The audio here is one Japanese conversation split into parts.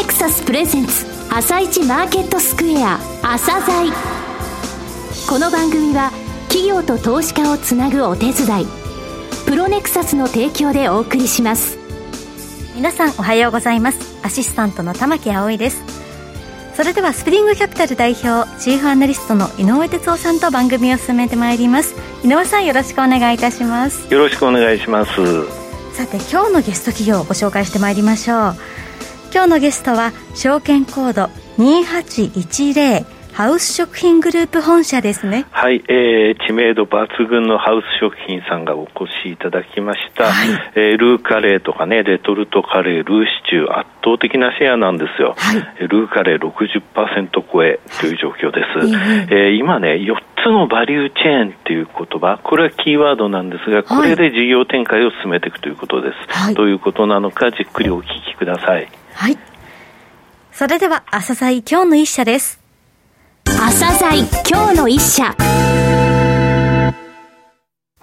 ネクサスプレゼンツ朝一マーケットスクエア朝鮮。この番組は企業と投資家をつなぐお手伝いプロネクサスの提供でお送りします。皆さんおはようございます。アシスタントの玉木葵です。それではスプリングキャピタル代表チーフアナリストの井上哲夫さんと番組を進めてまいります。井上さんよろしくお願いいたします。よろしくお願いします。さて今日のゲスト企業をご紹介してまいりましょう今日のゲストは証券コード2810ハウス食品グループ本社ですね。はい、えー、知名度抜群のハウス食品さんがお越しいただきました。はい、えー、ルーカレーとかね、レトルトカレー、ルーシチュー、圧倒的なシェアなんですよ。はい、ルーカレー60%超えという状況です。はい、えー、今ね、4つのバリューチェーンっていう言葉、これはキーワードなんですが、これで事業展開を進めていくということです。はい、どういうことなのか、じっくりお聞きください。はい。それでは、朝鮮今日の一社です。朝鮮今日の一社。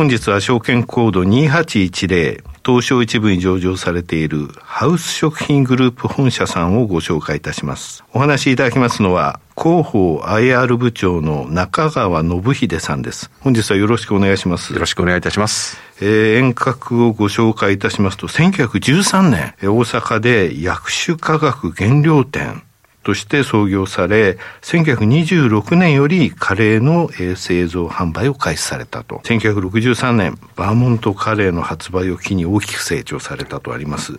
本日は証券コード2810東証一部に上場されているハウス食品グループ本社さんをご紹介いたします。お話しいただきますのは広報 IR 部長の中川信秀さんです。本日はよろしくお願いします。よろしくお願いいたします。えー、遠隔をご紹介いたしますと、1913年、大阪で薬種化学原料店として創業され、1926年よりカレーの製造販売を開始されたと。1963年、バーモントカレーの発売を機に大きく成長されたとあります。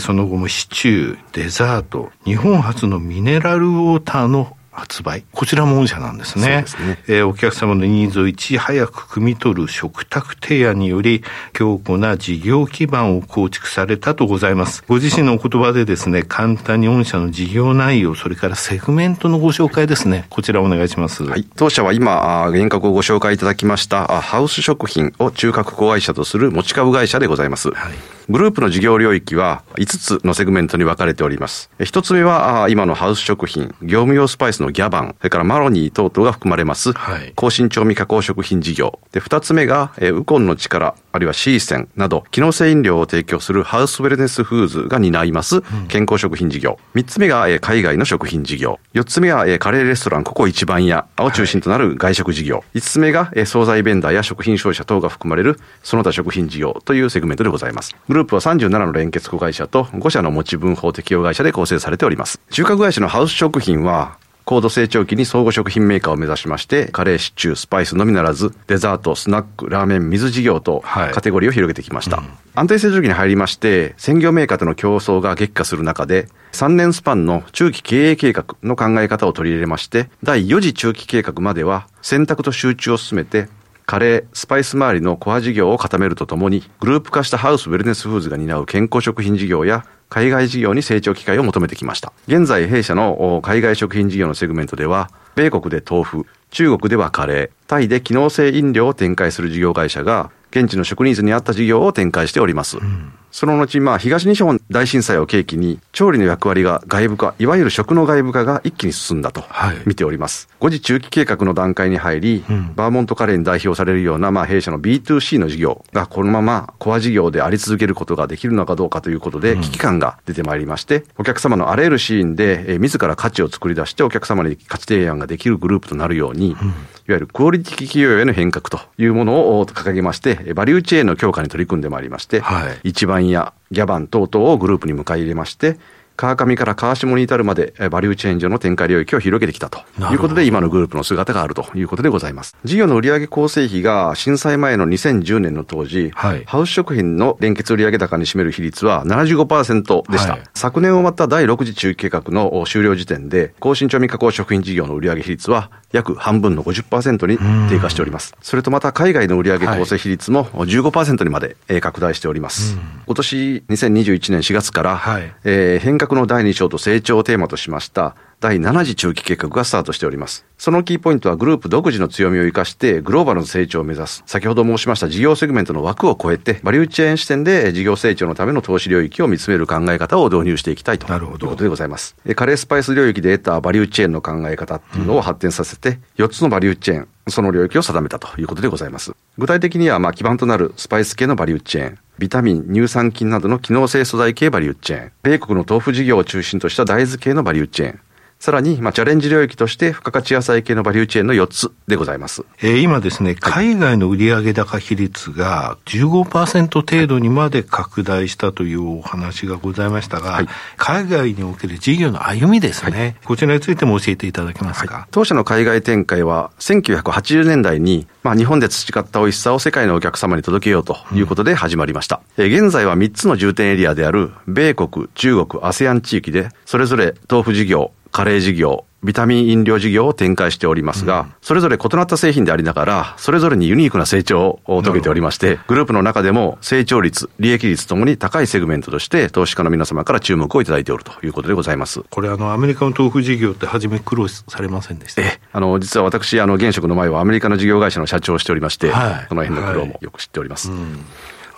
その後もシチュー、デザート、日本初のミネラルウォーターの発売。こちらも御社なんですね。すねえー、お客様のニーズをいち早く汲み取る食卓提案により、強固な事業基盤を構築されたとございます。ご自身のお言葉でですね、簡単に御社の事業内容、それからセグメントのご紹介ですね。こちらお願いします。はい。当社は今、原格をご紹介いただきました、ハウス食品を中核子会社とする持ち株会社でございます。はいグループの事業領域は5つのセグメントに分かれております。1つ目は今のハウス食品、業務用スパイスのギャバン、それからマロニー等々が含まれます、はい、高身長味加工食品事業。で、2つ目が、ウコンの力、あるいはシーセンなど、機能性飲料を提供するハウスウェルネスフーズが担います、健康食品事業。3つ目が、海外の食品事業。4つ目が、カレーレストランここ一番屋を中心となる外食事業。はい、5つ目が、惣菜ベンダーや食品消費者等が含まれるその他食品事業というセグメントでございます。グループは37のの連結子会社と5社の持ち分法適用会社で構成されております。中核会社のハウス食品は、高度成長期に総合食品メーカーを目指しまして、カレー、シチュー、スパイスのみならず、デザート、スナック、ラーメン、水事業と、カテゴリーを広げてきました。はいうん、安定成長期に入りまして、専業メーカーとの競争が激化する中で、3年スパンの中期経営計画の考え方を取り入れまして、第4次中期計画までは、選択と集中を進めて、カレー、スパイス周りのコア事業を固めるとともに、グループ化したハウスウェルネスフーズが担う健康食品事業や海外事業に成長機会を求めてきました。現在弊社の海外食品事業のセグメントでは、米国で豆腐、中国ではカレー、タイで機能性飲料を展開する事業会社が、現地の職人数に合った事業を展開しております。うんその後、まあ、東日本大震災を契機に、調理の役割が外部化、いわゆる食の外部化が一気に進んだと見ております。はい、5次中期計画の段階に入り、うん、バーモントカレーに代表されるような、まあ、弊社の B2C の事業がこのままコア事業であり続けることができるのかどうかということで、危機感が出てまいりまして、お客様のあらゆるシーンで、えー、自ら価値を作り出してお客様に価値提案ができるグループとなるように、うん。いわゆるクオリティ企業への変革というものを掲げまして、バリューチェーンの強化に取り組んでまいりまして、はい、一番やギャバン等々をグループに迎え入れまして、川上から川下に至るまで、バリューチェーン上の展開領域を広げてきたということで、今のグループの姿があるということでございます。事業の売上構成費が震災前の2010年の当時、はい、ハウス食品の連結売上高に占める比率は75%でした。はい、昨年終わった第6次中期計画の終了時点で、高身長味加工食品事業の売上比率は約半分の50%に低下しております。それとまた海外の売上構成比率も15%にまで拡大しております。今年2021年4月から、はい、えー、変革の第2章と成長をテーマとしました。第7次中期計画がスタートしております。そのキーポイントはグループ独自の強みを生かしてグローバルの成長を目指す。先ほど申しました事業セグメントの枠を超えて、バリューチェーン視点で事業成長のための投資領域を見つめる考え方を導入していきたいということでございます。カレースパイス領域で得たバリューチェーンの考え方っていうのを発展させて、4つのバリューチェーン、その領域を定めたということでございます。具体的には、まあ、基盤となるスパイス系のバリューチェーン、ビタミン、乳酸菌などの機能性素材系バリューチェーン、米国の豆腐事業を中心とした大豆系のバリューチェーン、さらに、まあ、チャレンジ領域として、付加価値野菜系のバリューチェーンの4つでございます。えー、今ですね、海外の売上高比率が15%程度にまで拡大したというお話がございましたが、はい、海外における事業の歩みですね、はい、こちらについても教えていただけますか？はい、当社の海外展開は、1980年代に、まあ、日本で培った美味しさを世界のお客様に届けようということで始まりました。うん、え現在は3つの重点エリアである、米国、中国、ASEAN 地域で、それぞれ豆腐事業、カレー事業、ビタミン飲料事業を展開しておりますが、うん、それぞれ異なった製品でありながら、それぞれにユニークな成長を遂げておりまして、グループの中でも成長率、利益率ともに高いセグメントとして、投資家の皆様から注目をいただいておるということでございます。これ、あの、アメリカの豆腐事業って初め苦労されませんでした？え、あの、実は私、あの、現職の前はアメリカの事業会社の社長をしておりまして、はい、その辺の苦労もよく知っております。はいうん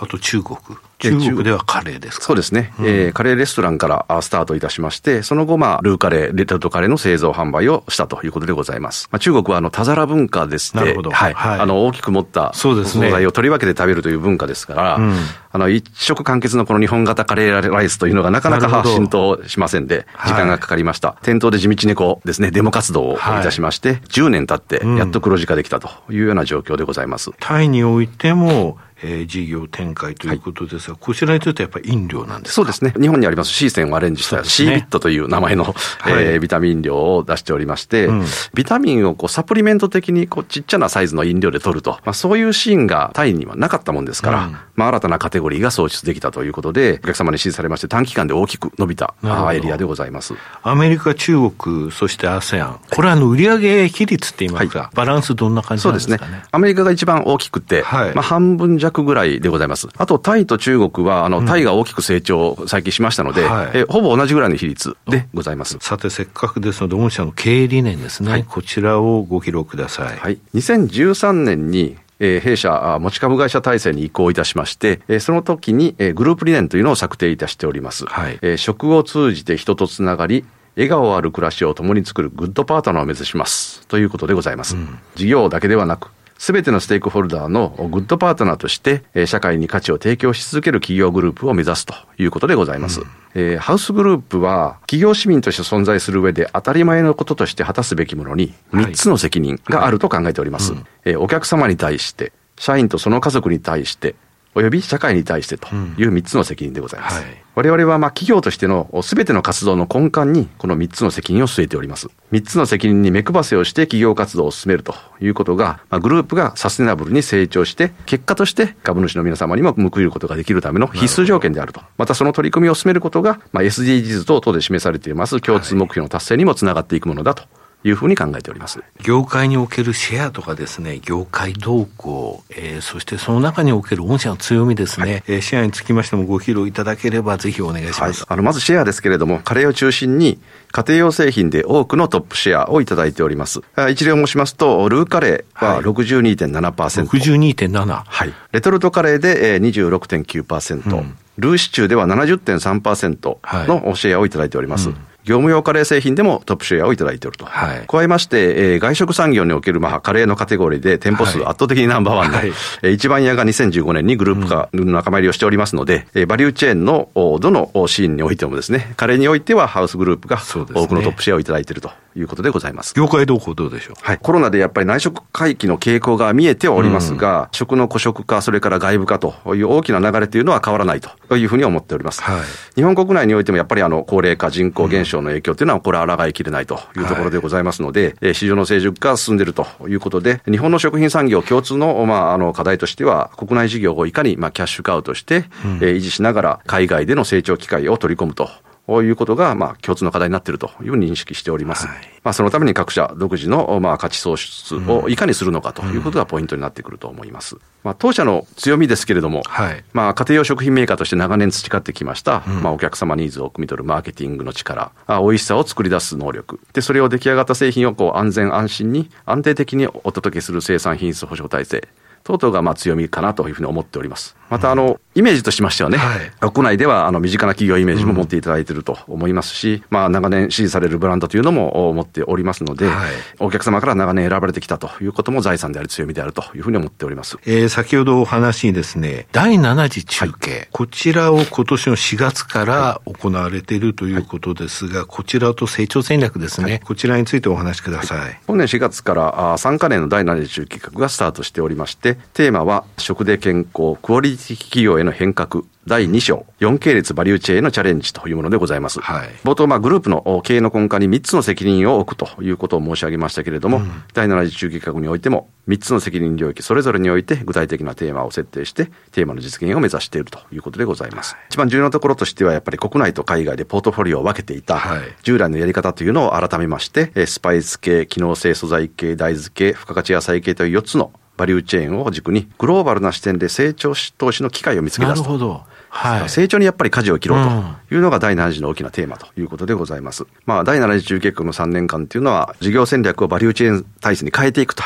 あと中国。中国ではカレーですか？そうですね、うん、えー、カレーレストランからスタートいたしまして、その後、まあ、ルーカレー、レトルトカレーの製造販売をしたということでございます。まあ、中国はあの、田皿文化ですね。なるほど。はい。はい、あの、大きく持った素材を取り分けて食べるという文化ですから、うん、あの、一食完結のこの日本型カレーライスというのがなかなか浸透しませんで、時間がかかりました。はい、店頭で地道にこうですね、デモ活動をいたしまして、はい、10年経って、やっと黒字化できたというような状況でございます。タイにおいても、えー、事業展開ということですが、はい、こちらにとってやっぱり飲料なんですそうですね。日本にあります。シーセンをアレンジした、シービットという名前の、はえー、ビタミン飲料を出しておりまして、うん、ビタミンをこうサプリメント的にこうちっちゃなサイズの飲料で取ると、まあ、そういうシーンがタイにはなかったもんですから、うん、まあ、新たなカテゴリーが創出できたということで、お客様に支持されまして、短期間で大きく伸びたエリアでございます。アメリカ、中国、そして ASEAN、これはあの売上比率って言いますか、はい、バランスどんな感じなんですかね？そうですね。アメリカが一番大きくて、はい、まあ、半分弱ぐらいでございます。あと、タイと中国は、あの、タイが大きく成長、最近しましたので、はい、えほぼ同じぐらいの比率でございます。さて、せっかくですので、御社の経営理念ですね。はい、こちらをご披露ください。はい。2013年に、えー、弊社持ち株会社体制に移行いたしまして、えー、その時に、えー、グループ理念というのを策定いたしております。はい、えー、食を通じて人とつながり、笑顔ある暮らしを共に作るグッドパートナーを目指します。ということでございます。うん、事業だけではなく、すべてのステークホルダーのグッドパートナーとして、社会に価値を提供し続ける企業グループを目指すということでございます。うん、えー、ハウスグループは、企業市民として存在する上で当たり前のこととして果たすべきものに、3つの責任があると考えております。はいはいうん、えー、お客様に対して、社員とその家族に対して、および社会に対してという3つの責任でございます。うんはい我々はまあ企業としてのすべての活動の根幹にこの3つの責任を据えております。3つの責任に目配せをして企業活動を進めるということが、まあ、グループがサステナブルに成長して、結果として株主の皆様にも報いることができるための必須条件であると。またその取り組みを進めることが、まあ、SDGs 等々で示されています共通目標の達成にもつながっていくものだというふうに考えております。業界におけるシェアとかですね、業界動向、えー、そしてその中における御社の強みですね、はい、えー、シェアにつきましてもご披露いただければぜひお願いします。はい、あの、まずシェアですけれども、カレーを中心に家庭用製品で多くのトップシェアをいただいております。一例を申しますと、ルーカレーは62.7%。62.7? はい。レトルトカレーで26.9%。うん、ルーシチューでは70.3%のシェアをいただいております。うん業務用カレー製品でもトップシェアをいただいていると。はい、加えまして、えー、外食産業における、まあ、カレーのカテゴリーで店舗数圧倒的にナンバーワンの、はい、えー、一番屋が2015年にグループ化の仲間入りをしておりますので、うん、えー、バリューチェーンのどのシーンにおいてもですね、カレーにおいてはハウスグループが多くのトップシェアをいただいているということでございます。業界動向どうでしょう？はい。コロナでやっぱり内食回帰の傾向が見えてはおりますが、うん、食の孤食化、それから外部化という大きな流れというのは変わらないというふうに思っております。はい、日本国内においてもやっぱりあの高齢化、人口減少の影響というのはこれは抗いきれないというところでございますので、はい、市場の成熟化が進んでいるということで、日本の食品産業共通の,、まあ、あの課題としては、国内事業をいかに、まあ、キャッシュカウトして、うん、え維持しながら海外での成長機会を取り込むということが、まあ、共通の課題になっているというふうに認識しております。はい、まあ、そのために各社独自の、まあ、価値創出をいかにするのかということがポイントになってくると思います。まあ、当社の強みですけれども、はい、まあ、家庭用食品メーカーとして長年培ってきました、うん、まあ、お客様ニーズを汲み取るマーケティングの力、あ美味しさを作り出す能力、で、それを出来上がった製品をこう安全安心に安定的にお届けする生産品質保証体制、等々がまあ強みかなというふうに思っております。またあの、イメージとしましてはね、はい、国内ではあの身近な企業イメージも持っていただいていると思いますし、うん、まあ長年支持されるブランドというのも持っておりますので、はい、お客様から長年選ばれてきたということも財産であり強みであるというふうに思っております。えー、先ほどお話にですね、第7次中継、はい、こちらを今年の4月から行われているということですが、こちらと成長戦略ですね、こちらについてお話しください。本年4月からあ3カ年の第7次中継企画がスタートしておりまして、テーマは食で健康、クオリティ企業への変革第2章、4系列バリューチェーンへのチャレンジというものでございます。はい、冒頭、まあ、グループの経営の根幹に3つの責任を置くということを申し上げましたけれども、うん、第7次中期企画においても、3つの責任領域それぞれにおいて具体的なテーマを設定して、テーマの実現を目指しているということでございます。はい、一番重要なところとしては、やっぱり国内と海外でポートフォリオを分けていた、従来のやり方というのを改めまして、スパイス系、機能性素材系、大豆系、付加価値野菜系という4つのバリューチェーンを軸にグローバルな視点で成長投資の機会を見つけ出すと。はい、成長にやっぱり舵を切ろうというのが第7次の大きなテーマということでございます。まあ、第7次中結構の3年間っていうのは、事業戦略をバリューチェーン体制に変えていくと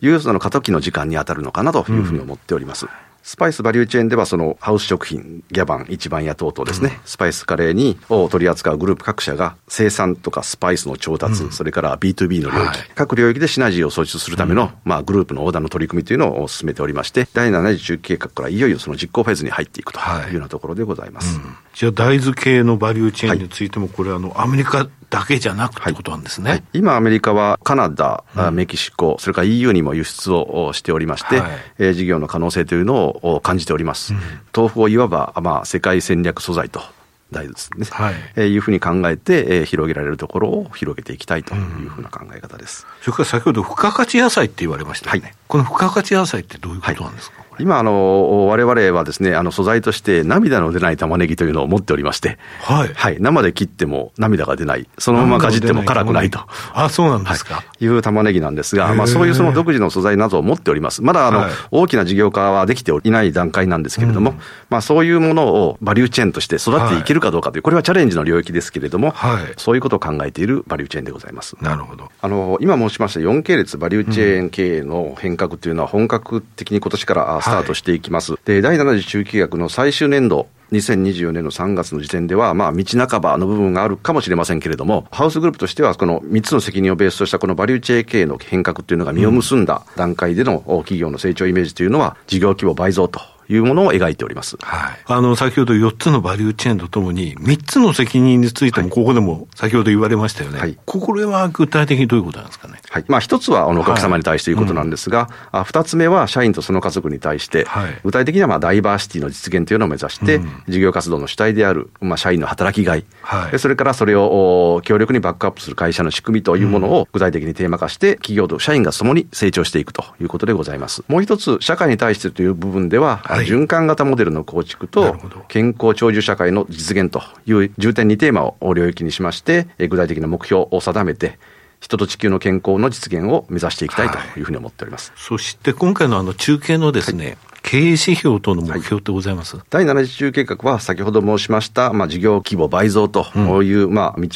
いう、その過渡期の時間に当たるのかなというふうに思っております。うんスパイスバリューチェーンでは、そのハウス食品、ギャバン、一番屋等々ですね、うん、スパイスカレーにを取り扱うグループ各社が生産とかスパイスの調達、うん、それから B2B の領域、はい、各領域でシナジーを創出するための、うん、まあ、グループの横断の取り組みというのを進めておりまして、第7次中期計画からいよいよその実行フェーズに入っていくというようなところでございます。はい、じゃあ、大豆系のバリューチェーンについても、これ、あの、アメリカだけじゃなくってことなんですね、はい、今、アメリカはカナダ、うん、メキシコ、それから EU にも輸出をしておりまして、はい、えー、事業の可能性というのを感じております。うん、豆腐をいわば、まあ、世界戦略素材と。大豆ですね、はい。えー、いうふうに考えて、えー、広げられるところを広げていきたいというふうな考え方です、うん、それから先ほど付加価値野菜って言われましたね、はい、この付加価値野菜ってどういうことなんですか、はい今、あの、我々はですね、あの、素材として涙の出ない玉ねぎというのを持っておりまして、はい。はい。生で切っても涙が出ない。そのままかじっても辛くないと。あ、そうなんですか。はい、いう玉ねぎなんですが、まあ、そういうその独自の素材などを持っております。まだ、あの、はい、大きな事業化はできていない段階なんですけれども、うん、まあ、そういうものをバリューチェーンとして育っていけるかどうかという、これはチャレンジの領域ですけれども、はい。そういうことを考えているバリューチェーンでございます。なるほど。あの、今申しました4系列バリューチェーン経営の変革というのは本格的に今年からスタートしていきます。。で、第7次中期学の最終年度、2024年の3月の時点では、まあ、道半ばの部分があるかもしれませんけれども、ハウスグループとしては、この3つの責任をベースとしたこのバリューチェーン経営の変革というのが実を結んだ段階での企業の成長イメージというのは、事業規模倍増というものを描いております。はい。あの、先ほど4つのバリューチェーンとともに、3つの責任についても、ここでも先ほど言われましたよね。はい。これは具体的にどういうことなんですかね？はい。まあ、1つは、あの、お客様に対してということなんですが、はいうん、2つ目は、社員とその家族に対して、はい、具体的には、まあ、ダイバーシティの実現というのを目指して、うん、事業活動の主体である、まあ、社員の働きがい、はい、それからそれを強力にバックアップする会社の仕組みというものを具体的にテーマ化して、企業と社員が共に成長していくということでございます。もう一つ、社会に対してという部分では、はい、循環型モデルの構築と、健康長寿社会の実現という重点2テーマを領域にしまして、具体的な目標を定めて、人と地球の健康の実現を目指していきたいというふうに思っております。はい、そして今回のあの中継のですね、はい経営指標等の目標ってございます、はい、第7次中計画は先ほど申しました、まあ、事業規模倍増という、うん、まあ、道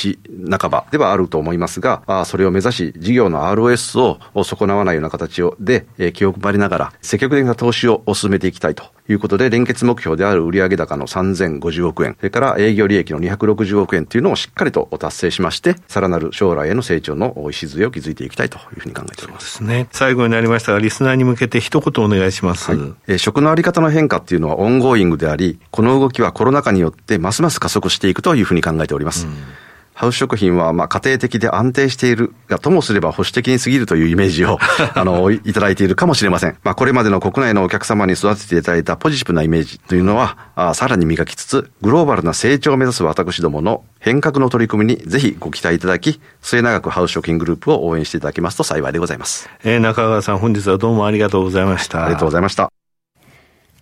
半ばではあると思いますが、あそれを目指し、事業の ROS を損なわないような形をで、えー、気を配りながら、積極的な投資を進めていきたいということで、連結目標である売上高の3050億円、それから営業利益の260億円というのをしっかりと達成しまして、さらなる将来への成長の礎を築いていきたいというふうに考えております。そうですね。最後になりましたが、リスナーに向けて一言お願いします。はい、えー食のあり方の変化っていうのは ongoing であり、この動きはコロナ禍によってますます加速していくというふうに考えております。うんハウス食品は、まあ、家庭的で安定しているが、ともすれば保守的に過ぎるというイメージを、あの、いただいているかもしれません。まあ、これまでの国内のお客様に育てていただいたポジティブなイメージというのは、あさらに磨きつつ、グローバルな成長を目指す私どもの変革の取り組みにぜひご期待いただき、末永くハウス食品グループを応援していただけますと幸いでございます。えー、中川さん、本日はどうもありがとうございました。ありがとうございました。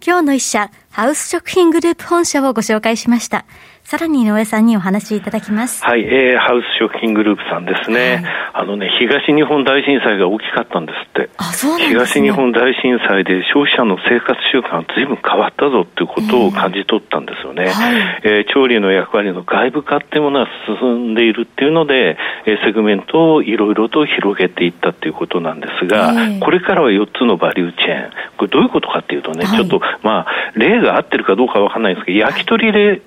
今日の一社、ハウス食品グループ本社をご紹介しました。さらに井上さんにお話しいただきます。はい、えー、ハウス食品グループさんですね。はい、あのね、東日本大震災が大きかったんですって。あ、そうなんですね。東日本大震災で消費者の生活習慣ずいぶん変わったぞっていうことを感じ取ったんですよね。えー、はい、えー、調理の役割の外部化っていうものは進んでいるっていうので、えー、セグメントをいろいろと広げていったっていうことなんですが、えー、これからは4つのバリューチェーン。これどういうことかっていうとね、はい、ちょっとまあ、例例が合ってるかどうかわかんないんですけど、焼き鳥で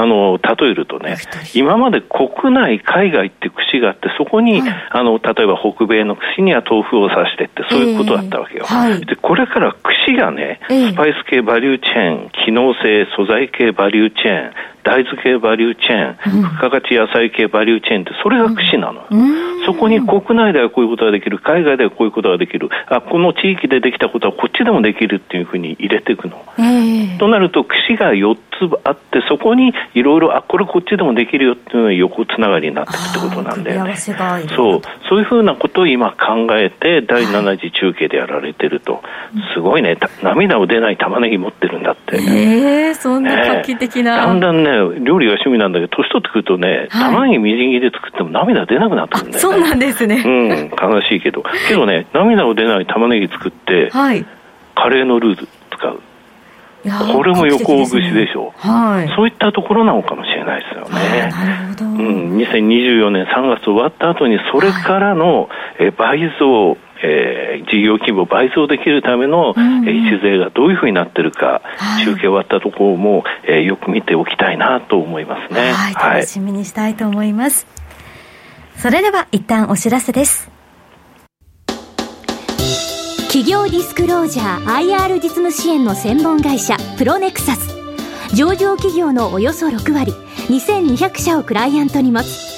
あの例えるとね、今まで国内、海外って串があって、そこに、はい、あの例えば北米の串には豆腐を刺してって、そういうことだったわけよ。えーはい、でこれから串がね、スパイス系バリューチェーン、機能性、素材系バリューチェーン、大豆系バリューチェーン、付加価値野菜系バリューチェーンって、それが串なの。そこに国内ではこういうことができる、海外ではこういうことができる、あこの地域でできたことはこっちでもできるっていうふうに入れていくの。えー、となると、串が4つあって、そこにいろいろ、あこれこっちでもできるよっていうのが横つながりになっていくってことなんだよね。そう、そういうふうなことを今考えて、第7次中継でやられてると、すごいね、涙を出ない玉ねぎ持ってるんだって。えー、そんな画期的な、ね、だんだんね、料理が趣味なんだけど、年取ってくるとね、玉ねぎみじん切りで作っても涙出なくなってくるんだよね。そうなんですね。うん、悲しいけど。けどね、涙を出ない玉ねぎ作って、はい、カレーのルー使う。これも横串でしょう、はい、そういったところなのかもしれないですよね。なるほど。うん、2024年3月終わった後に、それからの、え倍増、えー、事業規模倍増できるための、うん、えー、税がどういうふうになってるか、はい、中継終わったところも、えー、よく見ておきたいなと思いますね。はい、楽しみにしたいと思います。それでは一旦お知らせです。企業ディスクロージャー IR 実務支援の専門会社プロネクサス上場企業のおよそ6割2200社をクライアントに持つ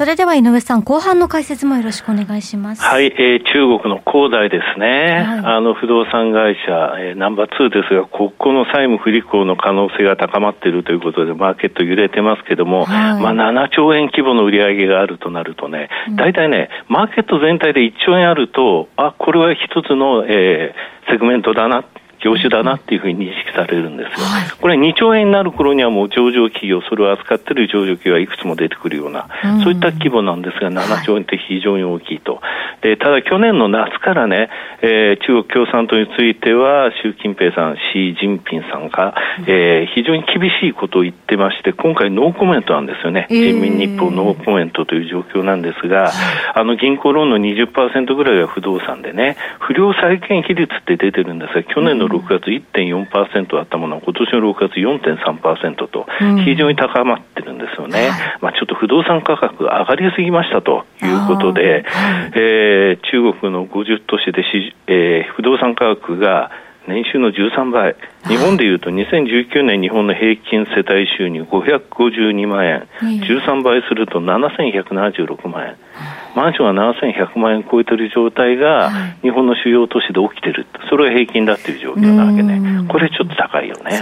それでは井上さん、後半の解説もよろしくお願いします。はい、えー、中国の恒大ですね。はい、あの、不動産会社、えー、ナンバー2ですが、ここの債務不履行の可能性が高まっているということで、マーケット揺れてますけども、はい、まあ、7兆円規模の売り上げがあるとなるとね、大体ね、マーケット全体で1兆円あると、あ、これは一つの、えー、セグメントだな業種だなっていうふうに認識されるんですよ。はい、これ2兆円になる頃にはもう上場企業、それを扱っている上場企業はいくつも出てくるような、うそういった規模なんですが、7兆円って非常に大きいと。で、ただ去年の夏からね、えー、中国共産党については、習近平さん、シー・ジンピンさんが、えー、非常に厳しいことを言ってまして、今回ノーコメントなんですよね。えー、人民日報ノーコメントという状況なんですが、あの銀行ローンの20%ぐらいが不動産でね、不良債権比率って出てるんですが、去年の6月1.4%あったものは今年の6月4.3%と非常に高まってるんですよね、うん、まあ、ちょっと不動産価格が上がりすぎましたということで、えー、中国の50都市でし、えー、不動産価格が年収の13倍、日本でいうと2019年日本の平均世帯収入552万円、13倍すると7176万円。マンションが7100万円超えてる状態が、日本の主要都市で起きてる、それが平均だっていう状況なわけね、これちょっと高いよね、ね。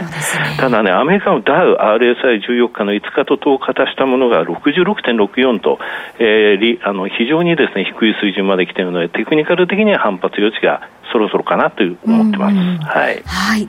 ただね、アメリカのダウ、RSI14 日の5日と10日足したものが66.64と、えー、あの非常にですね低い水準まで来ているので、テクニカル的には反発余地がそろそろかなと思ってます。はい、はい、